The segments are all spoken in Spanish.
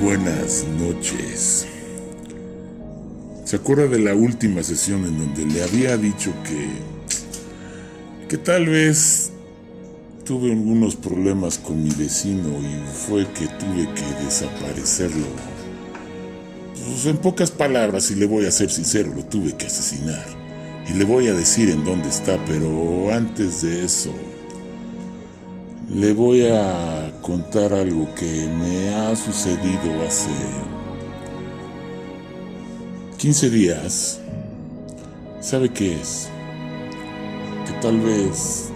Buenas noches. ¿Se acuerda de la última sesión en donde le había dicho que que tal vez tuve algunos problemas con mi vecino y fue que tuve que desaparecerlo? Pues en pocas palabras, y le voy a ser sincero, lo tuve que asesinar. Y le voy a decir en dónde está, pero antes de eso, le voy a contar algo que me ha sucedido hace 15 días. ¿Sabe qué es? Que tal vez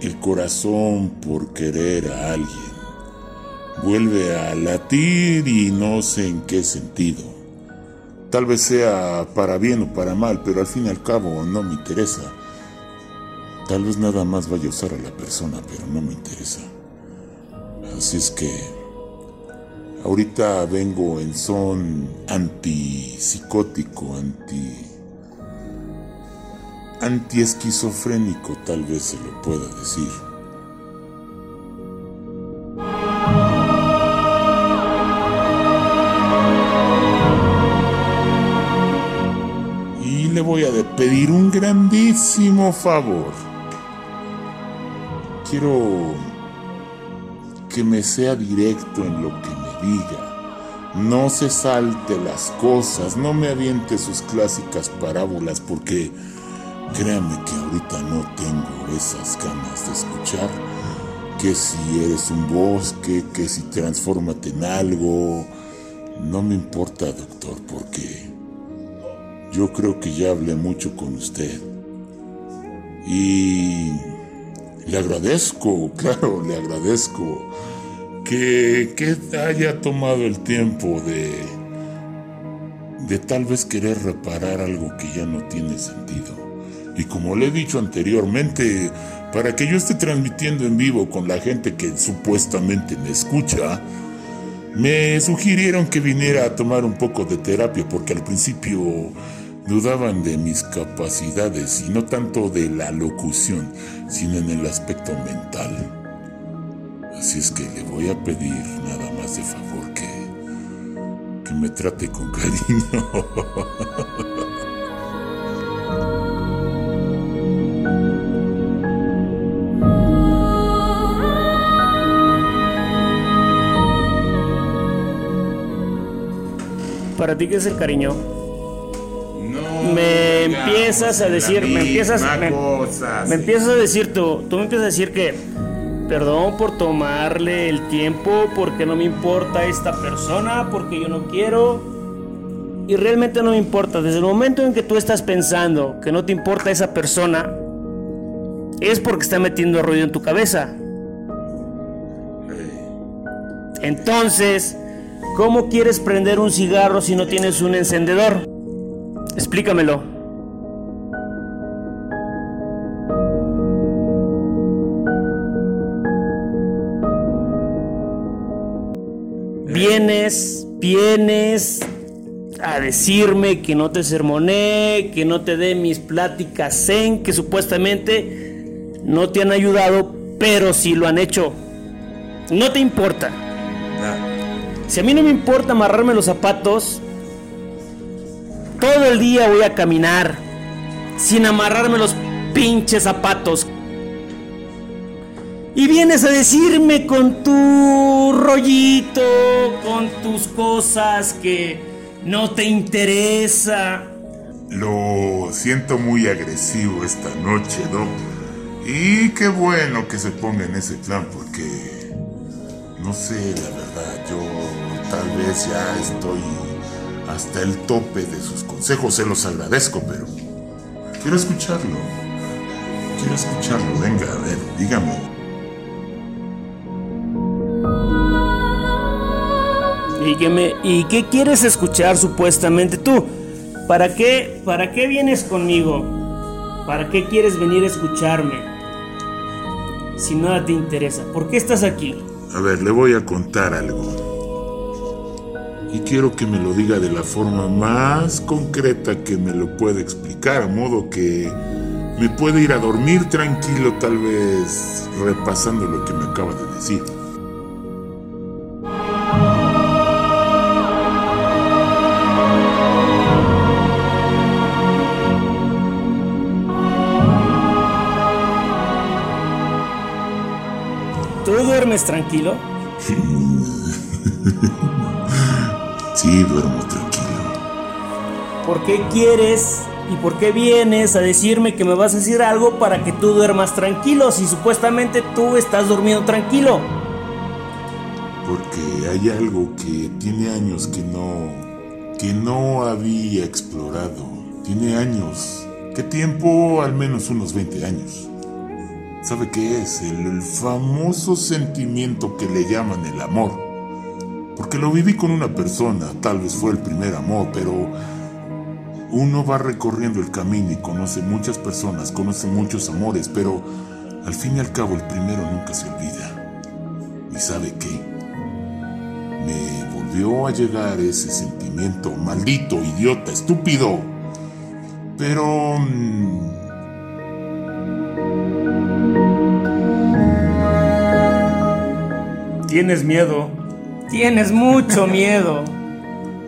el corazón por querer a alguien vuelve a latir y no sé en qué sentido. Tal vez sea para bien o para mal, pero al fin y al cabo no me interesa. Tal vez nada más vaya a usar a la persona, pero no me interesa. Así es que ahorita vengo en son antipsicótico, anti antiesquizofrénico, tal vez se lo pueda decir. Y le voy a pedir un grandísimo favor quiero que me sea directo en lo que me diga. No se salte las cosas, no me aviente sus clásicas parábolas porque créame que ahorita no tengo esas ganas de escuchar. Que si eres un bosque, que si transfórmate en algo. No me importa, doctor, porque yo creo que ya hablé mucho con usted. Y le agradezco, claro, le agradezco que, que haya tomado el tiempo de, de tal vez querer reparar algo que ya no tiene sentido. Y como le he dicho anteriormente, para que yo esté transmitiendo en vivo con la gente que supuestamente me escucha, me sugirieron que viniera a tomar un poco de terapia porque al principio dudaban de mis capacidades y no tanto de la locución, sino en el aspecto mental. Así es que le voy a pedir nada más de favor que, que me trate con cariño. ¿Para ti qué es el cariño? Me empiezas a decir, me empiezas, me, me, empiezas a decir tú, tú me empiezas a decir que perdón por tomarle el tiempo, porque no me importa esta persona, porque yo no quiero. Y realmente no me importa. Desde el momento en que tú estás pensando que no te importa esa persona, es porque está metiendo ruido en tu cabeza. Entonces, ¿cómo quieres prender un cigarro si no tienes un encendedor? Explícamelo. Vienes, vienes a decirme que no te sermoné, que no te dé mis pláticas zen, que supuestamente no te han ayudado, pero sí lo han hecho. No te importa. Si a mí no me importa amarrarme los zapatos, todo el día voy a caminar sin amarrarme los pinches zapatos. Y vienes a decirme con tu rollito, con tus cosas que no te interesa. Lo siento muy agresivo esta noche, Doc. Y qué bueno que se ponga en ese plan porque no sé, la verdad, yo tal vez ya estoy hasta el tope de sus consejos. Se los agradezco, pero quiero escucharlo. Quiero escucharlo. Venga, a ver, dígame. ¿Y qué, me, ¿Y qué quieres escuchar supuestamente tú? ¿Para qué, ¿Para qué vienes conmigo? ¿Para qué quieres venir a escucharme? Si nada te interesa, ¿por qué estás aquí? A ver, le voy a contar algo y quiero que me lo diga de la forma más concreta que me lo pueda explicar, a modo que me pueda ir a dormir tranquilo tal vez repasando lo que me acaba de decir. ¿Tú duermes tranquilo? sí, duermo tranquilo. ¿Por qué quieres y por qué vienes a decirme que me vas a decir algo para que tú duermas tranquilo si supuestamente tú estás durmiendo tranquilo? Porque hay algo que tiene años que no que no había explorado. Tiene años. ¿Qué tiempo? Al menos unos 20 años. ¿Sabe qué es? El, famoso sentimiento que le llaman el amor. Porque lo viví con una persona, tal vez fue el primer amor, pero uno va recorriendo el camino y conoce muchas personas, conoce muchos amores, pero al fin y al cabo el primero nunca se olvida. ¿Y sabe qué? Me volvió a llegar ese sentimiento, maldito, idiota, estúpido. Pero... Mm, Tienes miedo. Tienes mucho miedo.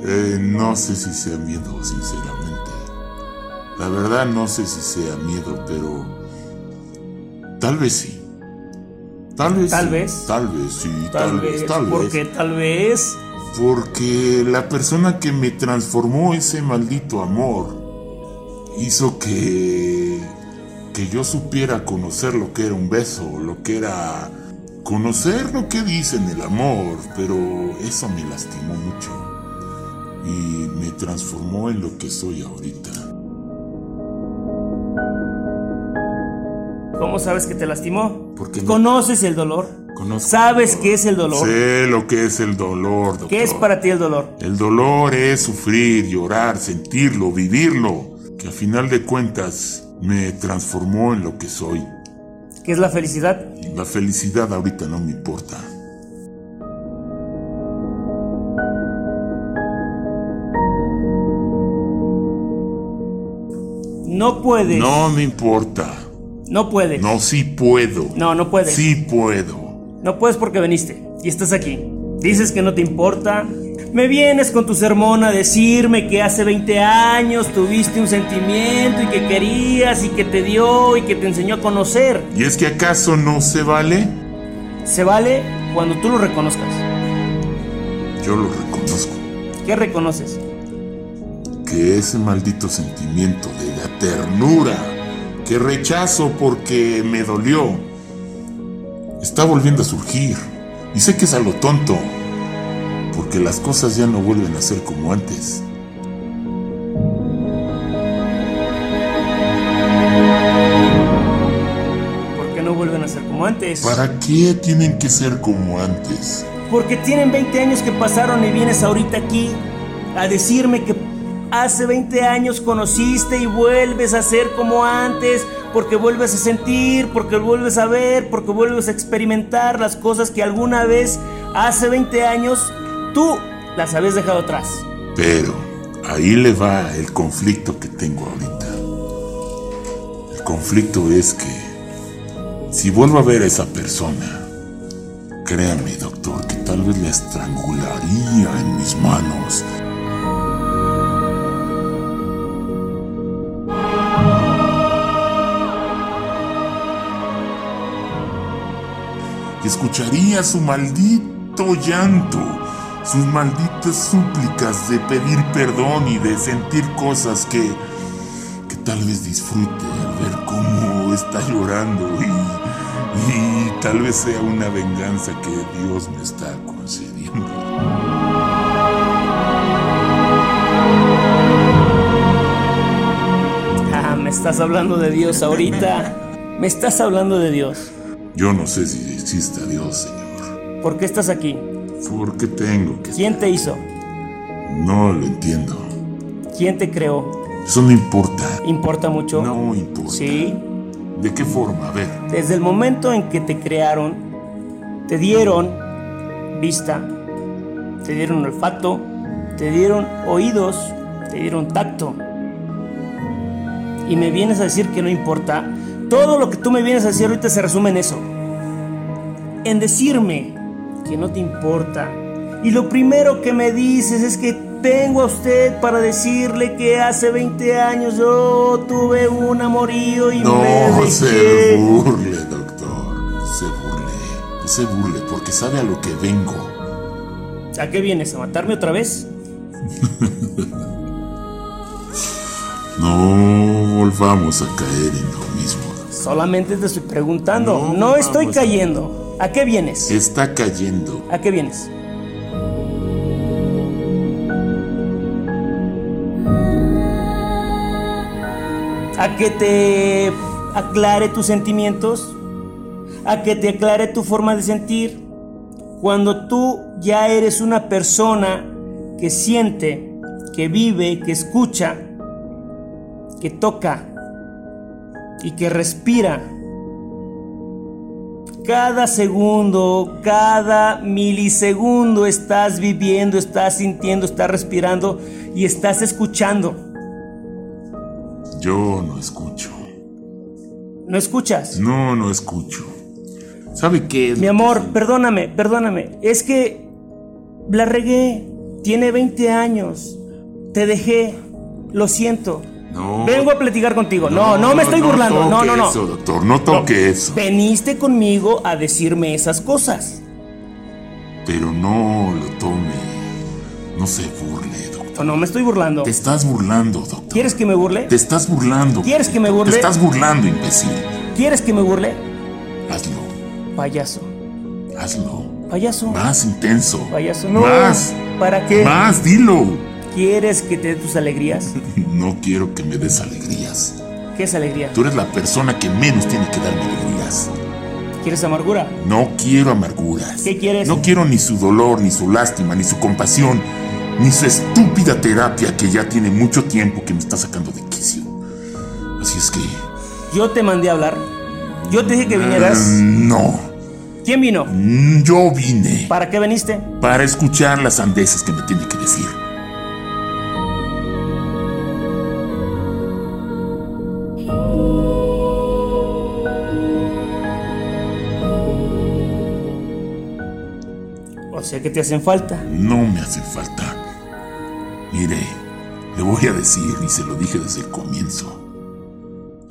Eh, no sé si sea miedo, sinceramente. La verdad no sé si sea miedo, pero tal vez sí. Tal vez. Tal sí. vez. Tal vez sí. Tal, vez. ¿Por qué tal vez? Porque la persona que me transformó ese maldito amor hizo que que yo supiera conocer lo que era un beso, lo que era conocer lo que dicen el amor, pero eso me lastimó mucho y me transformó en lo que soy ahorita. ¿Cómo sabes que te lastimó? Porque ¿Conoces el dolor? Conozco ¿Sabes dolor. qué es el dolor? Sé lo que es el dolor, doctor. ¿Qué es para ti el dolor? El dolor es sufrir, llorar, sentirlo, vivirlo, que a final de cuentas me transformó en lo que soy. ¿Qué es la felicidad? La felicidad ahorita no me importa. No puedes. No me importa. No puedes. No, sí puedo. No, no puedes. Sí puedo. No puedes porque veniste y estás aquí. Dices que no te importa. Me vienes con tu sermón a decirme que hace 20 años tuviste un sentimiento y que querías y que te dio y que te enseñó a conocer. ¿Y es que acaso no se vale? Se vale cuando tú lo reconozcas. Yo lo reconozco. ¿Qué reconoces? Que ese maldito sentimiento de la ternura que rechazo porque me dolió está volviendo a surgir. Y sé que es a lo tonto, porque las cosas ya no vuelven a ser como antes. ¿Por qué no vuelven a ser como antes? ¿Para qué tienen que ser como antes? Porque tienen 20 años que pasaron y vienes ahorita aquí a decirme que hace 20 años conociste y vuelves a ser como antes, porque vuelves a sentir, porque vuelves a ver, porque vuelves a experimentar las cosas que alguna vez hace 20 años tú las habías dejado atrás. Pero ahí le va el conflicto que tengo ahorita. El conflicto es que si vuelvo a ver a esa persona, créame doctor que tal vez la estrangularía en mis manos. Escucharía su maldito llanto, sus malditas súplicas de pedir perdón y de sentir cosas que, que tal vez disfrute al ver cómo está llorando y, y tal vez sea una venganza que Dios me está concediendo. Ah, me estás hablando de Dios ahorita. Me estás hablando de Dios. Yo no sé si exista Dios, Señor. ¿Por qué estás aquí? ¿Por qué tengo que... ¿Quién te hizo? No lo entiendo. ¿Quién te creó? Eso no importa. ¿Importa mucho? No importa. Sí. ¿De qué forma? A ver. Desde el momento en que te crearon, te dieron vista, te dieron olfato, te dieron oídos, te dieron tacto. Y me vienes a decir que no importa. Todo lo que tú me vienes a decir ahorita se resume en eso. En decirme que no te importa. Y lo primero que me dices es que tengo a usted para decirle que hace 20 años yo tuve un amorío y me No se burle, doctor. Se burle. Ese se burle porque sabe a lo que vengo. ¿A qué vienes? ¿A matarme otra vez? No volvamos a caer en lo mismo. Solamente te estoy preguntando. No, No, estoy cayendo. ¿A qué vienes? Está cayendo. ¿A qué vienes? ¿A que te aclare tus sentimientos? ¿A que te aclare tu forma de sentir? Cuando tú ya eres una persona que siente, que vive, que escucha, que toca y que respira, cada segundo, cada milisegundo estás viviendo, estás sintiendo, estás respirando y estás escuchando. Yo no escucho. ¿No escuchas? No, no escucho. ¿Sabe qué es? Mi amor, que- perdóname, perdóname. Es que la regué. Tiene 20 años. Te dejé. Lo siento. No. Vengo a platicar contigo. No, no, me estoy burlando. No, toque no, no. Eso, doctor, no toque eso. Veniste conmigo a decirme esas cosas. Pero no lo tome. No se burle, doctor. O no me estoy burlando. Te estás burlando, doctor. ¿Quieres que me burle? Te estás burlando. ¿Quieres que me burle? Te estás burlando, imbécil. ¿Quieres que me burle? Hazlo. Payaso. Hazlo. Payaso. Más intenso. Payaso. No. Más. ¿Para qué? Más, dilo. ¿Quieres que te dé tus alegrías? No quiero que me des alegrías. ¿Qué es alegría? Tú eres la persona que menos tiene que darme alegrías. ¿Quieres amargura? No quiero amarguras. ¿Qué quieres? No quiero ni su dolor, ni su lástima, ni su compasión, ni su estúpida terapia que ya tiene mucho tiempo que me está sacando de quicio. Así es que... Yo te mandé a hablar. Yo te dije que vinieras. Mm, No. ¿Quién vino? Mm, Yo vine ¿Para qué viniste? para escuchar las sandeces que me tiene que decir. Que te hacen falta. No me hace falta. Mire, le voy a decir, y se lo dije desde el comienzo.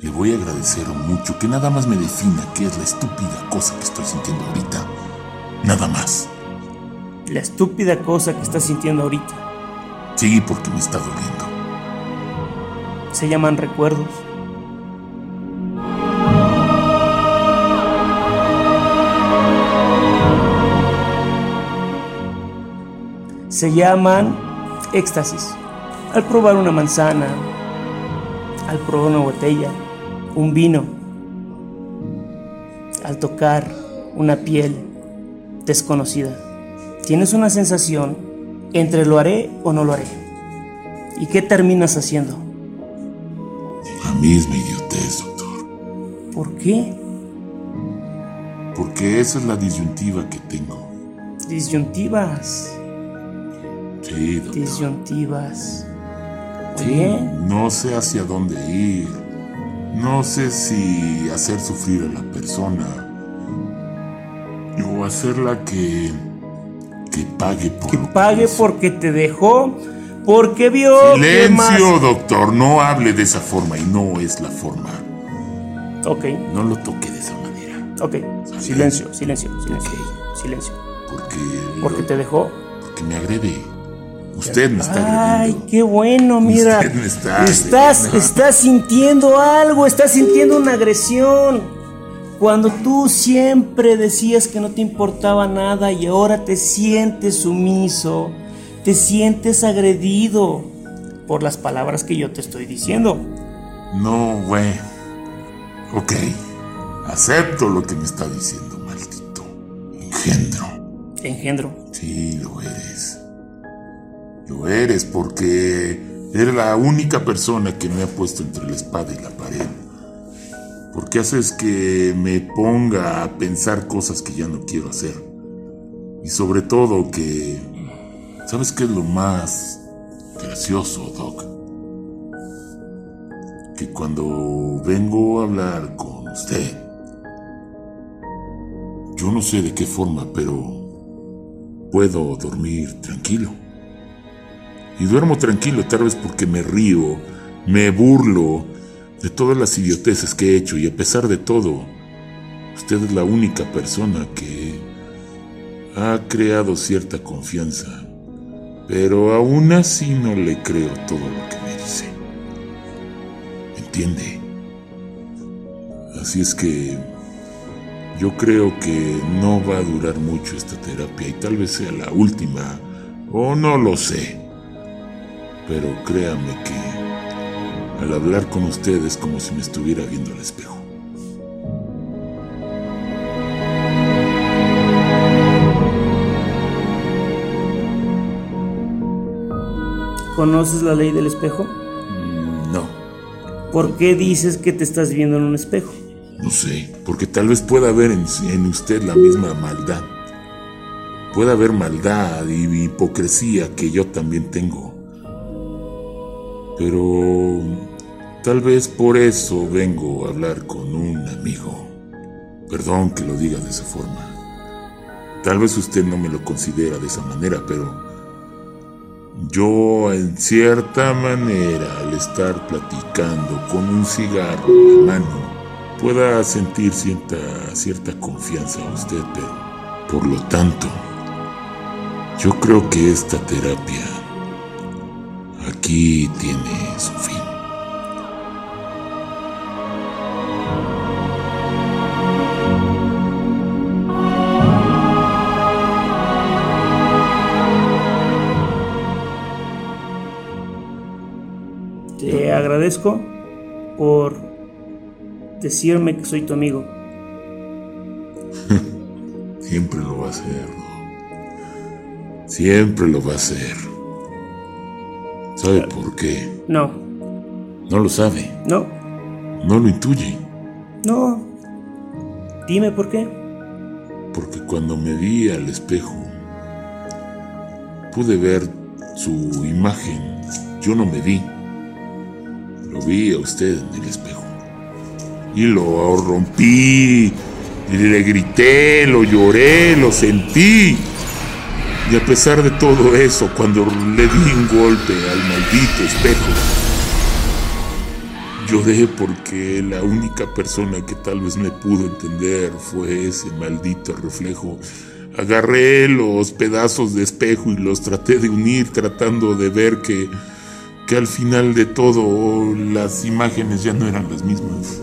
Le voy a agradecer mucho que nada más me defina qué es la estúpida cosa que estoy sintiendo ahorita. Nada más. La estúpida cosa que estás sintiendo ahorita. Sí, porque me está doliendo. Se llaman recuerdos. Se llaman éxtasis. Al probar una manzana, al probar una botella, un vino, al tocar una piel desconocida. Tienes una sensación entre lo haré o no lo haré. ¿Y qué terminas haciendo? La misma idiotez, doctor. ¿Por qué? Porque esa es la disyuntiva que tengo. Disyuntivas. Sí, doctor. Disyuntivas. Sí, no sé hacia dónde ir. No sé si hacer sufrir a la persona o hacerla que que pague por Que pague porque te dejó, porque vio más. Silencio, doctor, no hable de esa forma y no es la forma. Ok, No lo toque de esa manera, ok. Silencio, silencio, silencio. Silencio. porque Porque te dejó. porque me agrede. Usted me está Ay, agrediendo. qué bueno, mira. Usted me está estás, agrediendo. estás sintiendo algo, estás sintiendo una agresión. Cuando tú siempre decías que no te importaba nada y ahora te sientes sumiso, te sientes agredido por las palabras que yo te estoy diciendo. No, güey. Ok. Acepto lo que me está diciendo, maldito. Engendro. Engendro. Sí, lo eres. Lo eres porque eres la única persona que me ha puesto entre la espada y la pared. Porque haces que me ponga a pensar cosas que ya no quiero hacer. Y sobre todo que... ¿Sabes qué es lo más gracioso, Doc? Que cuando vengo a hablar con usted, yo no sé de qué forma, pero puedo dormir tranquilo. Y duermo tranquilo tal vez porque me río, me burlo de todas las idioteces que he hecho y a pesar de todo, usted es la única persona que ha creado cierta confianza, pero aún así no le creo todo lo que me dice. ¿Entiende? Así es que yo creo que no va a durar mucho esta terapia y tal vez sea la última, o no lo sé. Pero créame que al hablar con usted es como si me estuviera viendo al espejo. ¿Conoces la ley del espejo? Mm, No, ¿Por qué dices que te estás viendo en un espejo? no sé, porque tal vez pueda haber en, en usted la misma maldad. Puede haber maldad y hipocresía que yo también tengo. Pero tal vez por eso vengo a hablar con un amigo. Perdón que lo diga de esa forma. Tal vez usted no me lo considera de esa manera, pero yo en cierta manera al estar platicando con un cigarro en la mano pueda sentir cierta, cierta confianza a usted, pero por lo tanto, yo creo que esta terapia aquí tiene su fin. Te agradezco por decirme que soy tu amigo. Siempre lo va a hacer. ¿no? Siempre lo va a hacer. ¿Sabe por qué? No, No lo sabe. no, No lo intuye. no. Dime por qué. Porque cuando me vi al espejo, pude ver su imagen. Yo no me vi. Lo vi a usted en el espejo. Y lo rompí. Y le grité, lo lloré, lo sentí. Y a pesar de todo eso, cuando le di un golpe al maldito espejo, lloré porque la única persona que tal vez me pudo entender fue ese maldito reflejo. Agarré los pedazos de espejo y los traté de unir tratando de ver que, que al final de todo las imágenes ya no eran las mismas.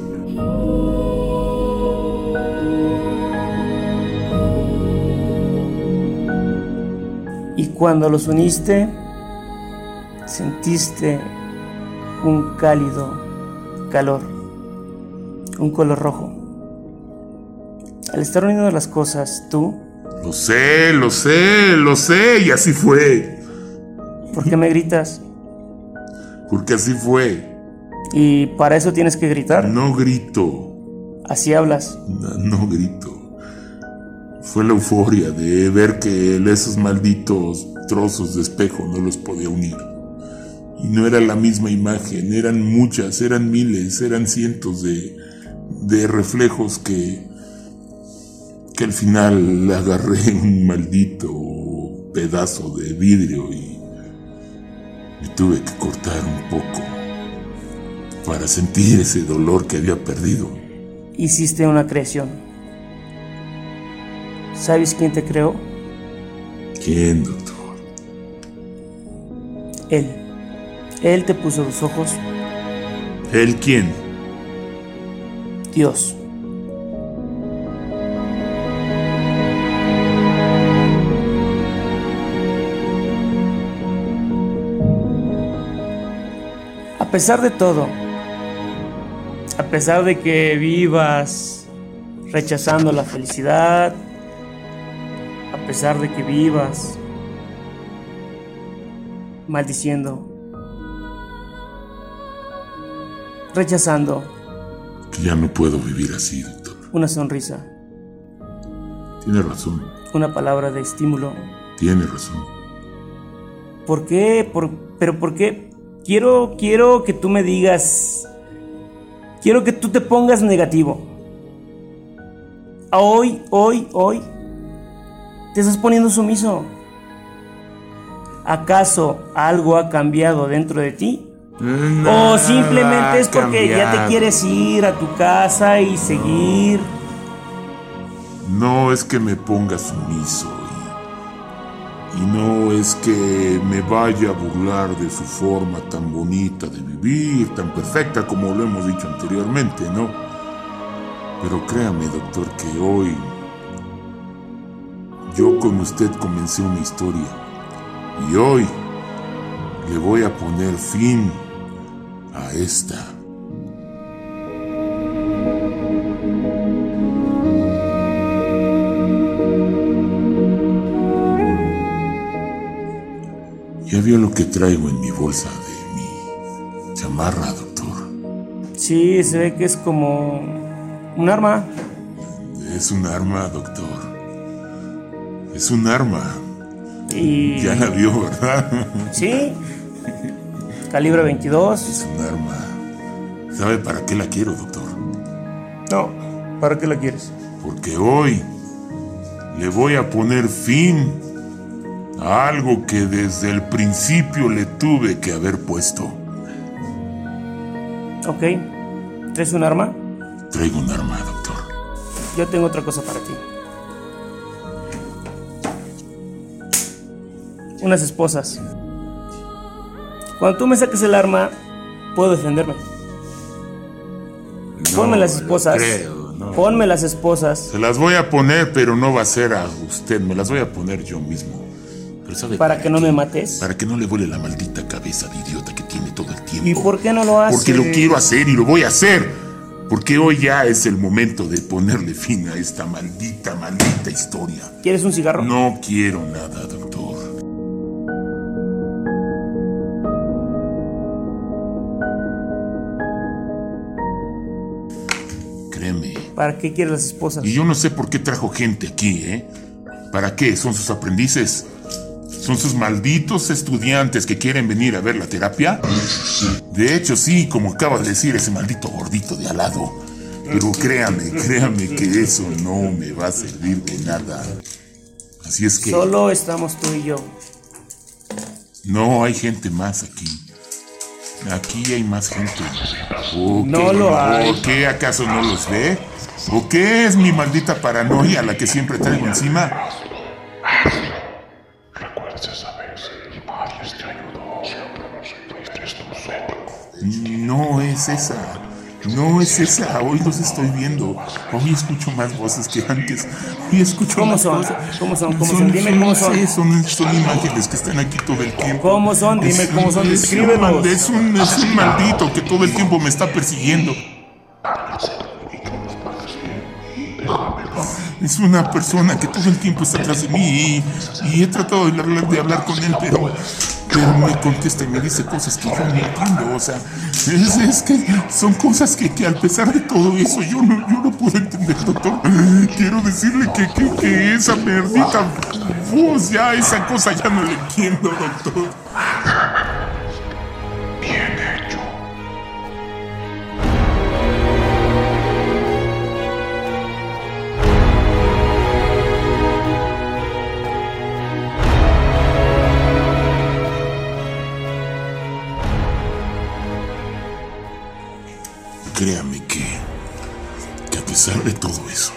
Y cuando los uniste, sentiste un cálido calor, un color rojo. Al estar uniendo las cosas, tú, Lo sé, lo sé, lo sé, y así fue. ¿por qué me gritas? Porque así fue. Y para eso tienes que gritar. No grito. Así hablas. No, no grito. Fue la euforia de ver que esos malditos trozos de espejo no los podía unir. Y no era la misma imagen, eran muchas, eran miles, eran cientos de, de reflejos que, que al final agarré un maldito pedazo de vidrio y, y tuve que cortar un poco para sentir ese dolor que había perdido. Hiciste una creación. ¿Sabes quién te creó? ¿Quién, doctor? Él. Él te puso los ojos. ¿Él quién? Dios. A pesar de todo, a pesar de que vivas rechazando la felicidad, a pesar de que vivas maldiciendo, rechazando Que ya no puedo vivir así, doctor. una sonrisa, Tiene razón, una palabra de estímulo. tiene razón. ¿Por qué? Por- pero ¿por qué? Quiero, quiero que tú me digas, quiero que tú te pongas negativo. Hoy, hoy, hoy, te estás poniendo sumiso. ¿Acaso algo ha cambiado dentro de ti? ¿O simplemente es porque ya te quieres ir a tu casa y seguir? No es que me ponga sumiso Y no es que me vaya a burlar de su forma tan bonita de vivir, tan perfecta como lo hemos dicho anteriormente, ¿no? Pero créame, doctor, que hoy yo con usted comencé una historia. Y hoy le voy a poner fin a esta. Ya vio lo que traigo en mi bolsa de mi chamarra, doctor. Sí, se ve que es como un arma. Es un arma, doctor. Es un arma. Y... Ya la vio, ¿verdad? Sí. Calibre 22. Es un arma. ¿Sabe para qué la quiero, doctor? No, ¿para qué la quieres? Porque hoy le voy a poner fin a algo que desde el principio le tuve que haber puesto. Ok. ¿Traes un arma? Traigo un arma, doctor. Yo tengo otra cosa para ti. Unas esposas. Cuando tú me saques el arma, puedo defenderme. Ponme las esposas. creo, no. Ponme las esposas. Se las voy a poner, pero no va a ser a usted. Me las voy a poner yo mismo. Pero ¿sabe Para que no me mates. Para que no le vuele la maldita cabeza de idiota que tiene todo el tiempo. ¿Y por qué no lo haces? Porque lo quiero hacer y lo voy a hacer. Porque hoy ya es el momento de ponerle fin a esta maldita, maldita historia. ¿Quieres un cigarro? No quiero nada, doctor. ¿Para qué quieres las esposas? Y yo no sé por qué trajo gente aquí, ¿eh? ¿Para qué? ¿Son sus aprendices? ¿Son sus malditos estudiantes que quieren venir a ver la terapia? De hecho, sí, como acaba de decir ese maldito gordito de al lado. Pero créame, créame que eso no me va a servir de nada. Así es que Solo estamos tú y yo. no hay gente más aquí. Aquí hay más gente. ¿O No qué? lo hay. ¿O qué acaso no los ve? ¿O qué es mi maldita paranoia la que siempre traigo encima? ¿Recuerdas esa vez? Marius te ayudó. Siempre nos fuiste tú solo. No es esa. No es esa. Hoy los estoy viendo. Hoy escucho más voces que antes. Hoy escucho ¿Cómo más son? cosas. ¿Cómo son? ¿Cómo son? Dime cómo no son. sé, son. Son imágenes que están aquí todo el tiempo. ¿Cómo son? Dime Es cómo son. es un Descríbelos. mal- Es un, es un maldito que todo el tiempo me está persiguiendo. Es una persona que todo el tiempo está atrás de mí y, he tratado de hablar, de hablar con él, pero, pero me contesta y me dice cosas que yo no entiendo. O sea, es, es que son cosas que, que al pesar de todo eso yo no, yo no puedo entender, doctor. Quiero decirle que, que, que esa merdita voz, ya esa cosa ya no la entiendo, doctor. Pesar de todo eso,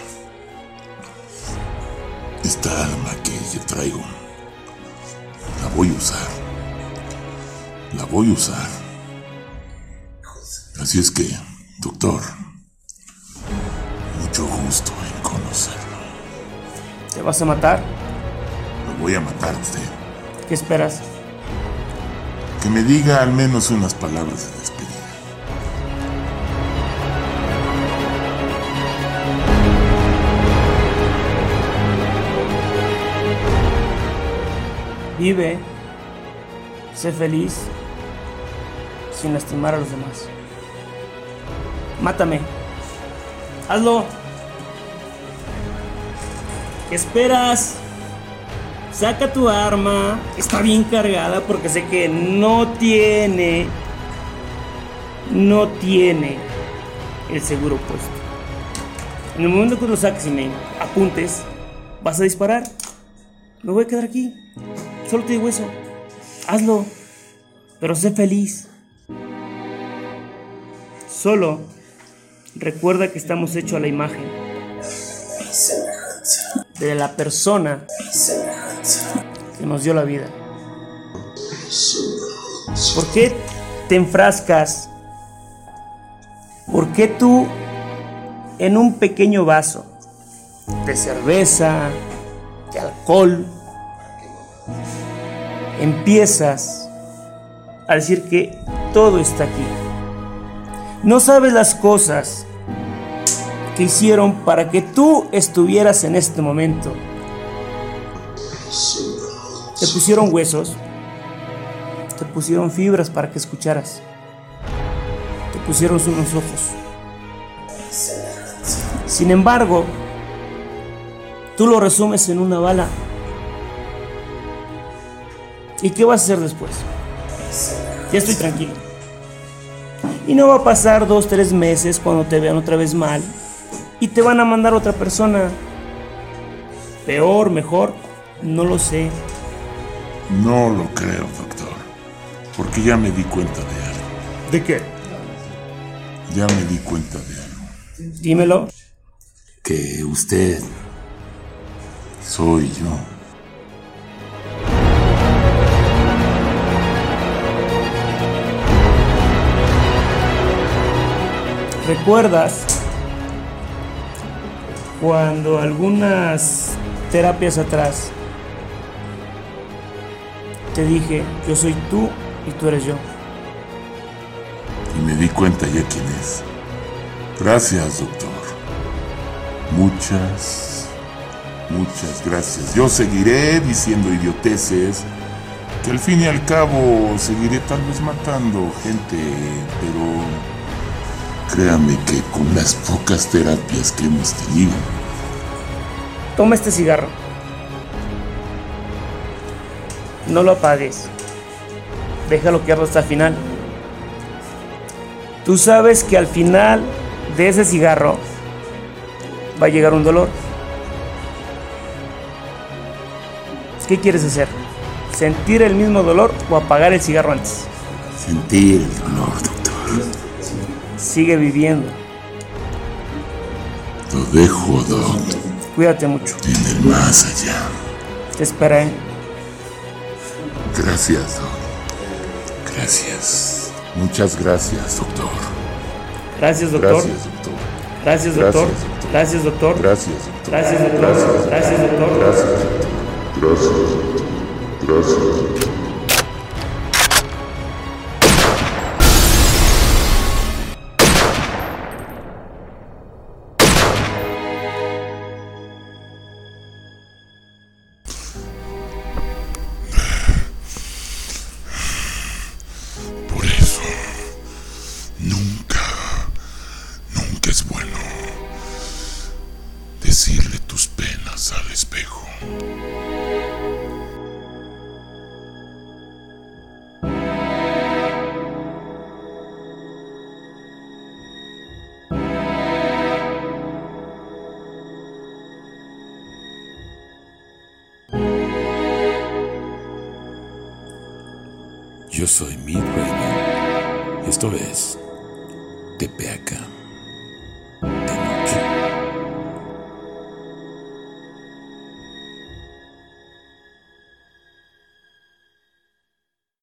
esta alma que yo traigo, la voy a usar. La voy a usar. Así es que, doctor, mucho gusto en conocerlo. ¿Te vas a matar? Lo voy a matar a usted. ¿Qué esperas? Que me diga al menos unas palabras de Vive. Sé feliz. Sin lastimar a los demás. Mátame. Hazlo. ¿Qué esperas? Saca tu arma. Está bien cargada porque sé que no tiene. No tiene el seguro puesto. En el momento que lo saques y me apuntes, vas a disparar. Me voy a quedar aquí. Solo te digo eso. Hazlo. Pero sé feliz. Solo recuerda que estamos hechos a la imagen de la persona que nos dio la vida. ¿Por qué te enfrascas? ¿Por qué tú en un pequeño vaso de cerveza, de alcohol, empiezas a decir que todo está aquí? No sabes las cosas que hicieron para que tú estuvieras en este momento. Te pusieron huesos, te pusieron fibras para que escucharas, te pusieron unos ojos. Sin embargo, tú lo resumes en una bala. ¿Y qué vas a hacer después? Ya estoy tranquilo. Y no va a pasar dos, tres meses cuando te vean otra vez mal y te van a mandar otra persona. Peor, mejor, no lo sé. No lo creo, doctor. Porque ya me di cuenta de algo. ¿De qué? Ya me di cuenta de algo. Dímelo. Que usted soy yo. ¿Recuerdas cuando algunas terapias atrás te dije, yo soy tú y tú eres yo? Y me di cuenta ya quién es. Gracias, doctor. Muchas, muchas gracias. Yo seguiré diciendo idioteces, que al fin y al cabo seguiré tal vez matando gente, pero créame que con las pocas terapias que hemos tenido, Toma este cigarro. No lo apagues. Déjalo que arda hasta el final. Tú sabes que al final de ese cigarro va a llegar un dolor. ¿Qué quieres hacer? ¿Sentir el mismo dolor o apagar el cigarro antes? sentir el dolor. Sigue viviendo. Lo dejo, doc, Cuídate mucho. en el más allá. Te esperaré. Gracias, doc. Gracias. Muchas gracias, doctor. Gracias, doctor. Gracias, doctor. Gracias, doctor. Gracias, doctor. Gracias, doctor. Gracias, doctor. Gracias, doctor. Gracias, doctor. Gracias, doctor. Gracias, doctor. Yo soy Mid Raven. Esto es TPAK.